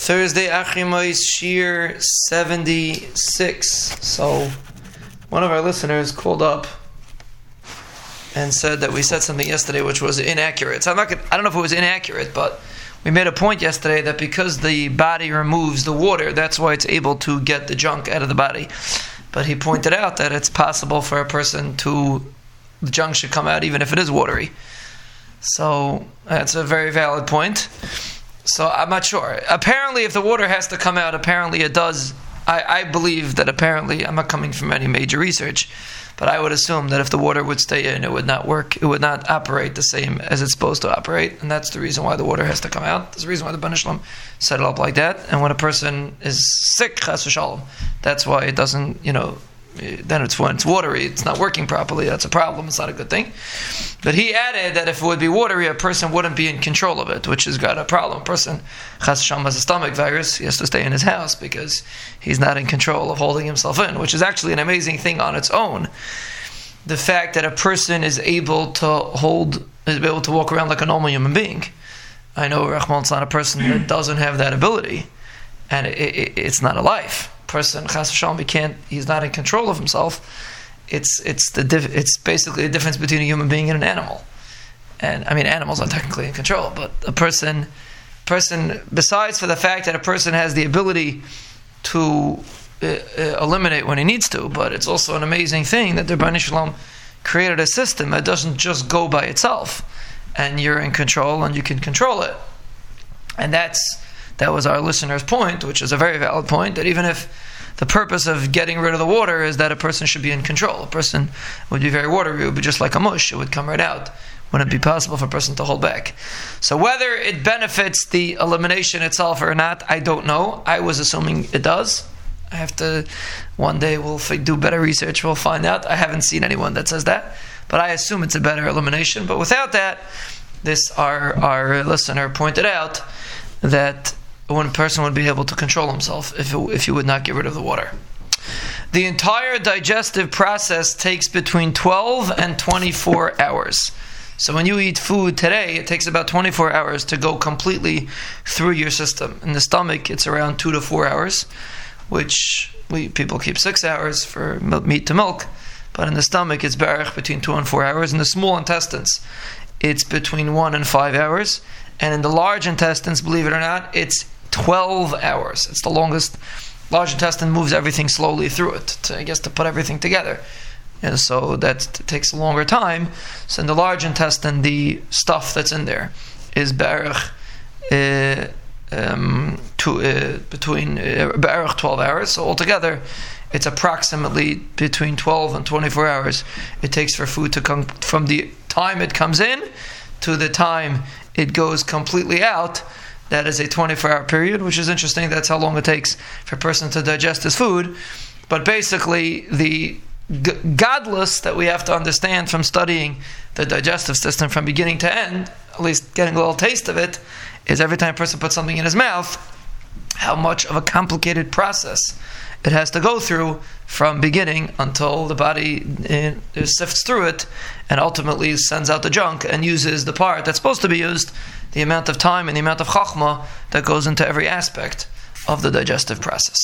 Thursday, Achimois Shiur 76. So, one of our listeners called up and said that we said something yesterday which was inaccurate. So I'm not gonna, I don't know if it was inaccurate, but we made a point yesterday that because the body removes the water, that's why it's able to get the junk out of the body. But he pointed out that it's possible for a person to, the junk should come out even if it is watery. So that's a very valid point. So I'm not sure. Apparently, if the water has to come out, apparently it does. I, I believe that apparently, I'm not coming from any major research, but I would assume that if the water would stay in, it would not work. It would not operate the same as it's supposed to operate, and that's the reason why the water has to come out. That's the reason why the Banishlam set it up like that. And when a person is sick, that's why it doesn't, you know, Eh, then it's when it's watery, it's not working properly. That's a problem. It's not a good thing. But he added that if it would be watery, a person wouldn't be in control of it, which has got a problem. A person has a stomach virus. He has to stay in his house because he's not in control of holding himself in, which is actually an amazing thing on its own. The fact that a person is able to hold, is able to walk around like a normal human being. I know Rahman's not a person that doesn't have that ability, and it, it, it's not a life person chas v'shalom, he can't, he's not in control of himself. It's it's the it's basically the difference between a human being and an animal. And I mean, animals are technically in control, but a person, person besides for the fact that a person has the ability to uh, uh, eliminate when he needs to, but it's also an amazing thing that the Bani Shalom created a system that doesn't just go by itself, and you're in control and you can control it. And that's that was our listener's point, which is a very valid point, that even if the purpose of getting rid of the water is that a person should be in control, a person would be very watery, it would be just like a mush, it would come right out. Wouldn't it be possible for a person to hold back? So whether it benefits the elimination itself or not, I don't know. I was assuming it does. I have to. One day we'll do better research. We'll find out. I haven't seen anyone that says that, but I assume it's a better elimination. But without that, this our our listener pointed out that one person would be able to control himself if, it, if you would not get rid of the water. The entire digestive process takes between 12 and 24 hours. So when you eat food today, it takes about 24 hours to go completely through your system. In the stomach, it's around 2 to 4 hours, which we people keep 6 hours for meat to milk. But in the stomach, it's b'erech between 2 and 4 hours. In the small intestines, it's between 1 and 5 hours. And in the large intestines, believe it or not, it's 12 hours. It's the longest. Large intestine moves everything slowly through it, to, I guess, to put everything together. And so that takes a longer time. So in the large intestine, the stuff that's in there is b'erech uh, um, to, uh, between uh, b'erech 12 hours. So altogether, it's approximately between 12 and 24 hours it takes for food to come from the time it comes in to the time it goes completely out that is a 24 hour period, which is interesting. That's how long it takes for a person to digest his food. But basically, the g- gadlus that we have to understand from studying the digestive system from beginning to end, at least getting a little taste of it, is every time a person puts something in his mouth, how much of a complicated process it has to go through from beginning until the body uh, sifts through it and ultimately sends out the junk and uses the part that's supposed to be used the amount of time and the amount of chachma that goes into every aspect of the digestive process.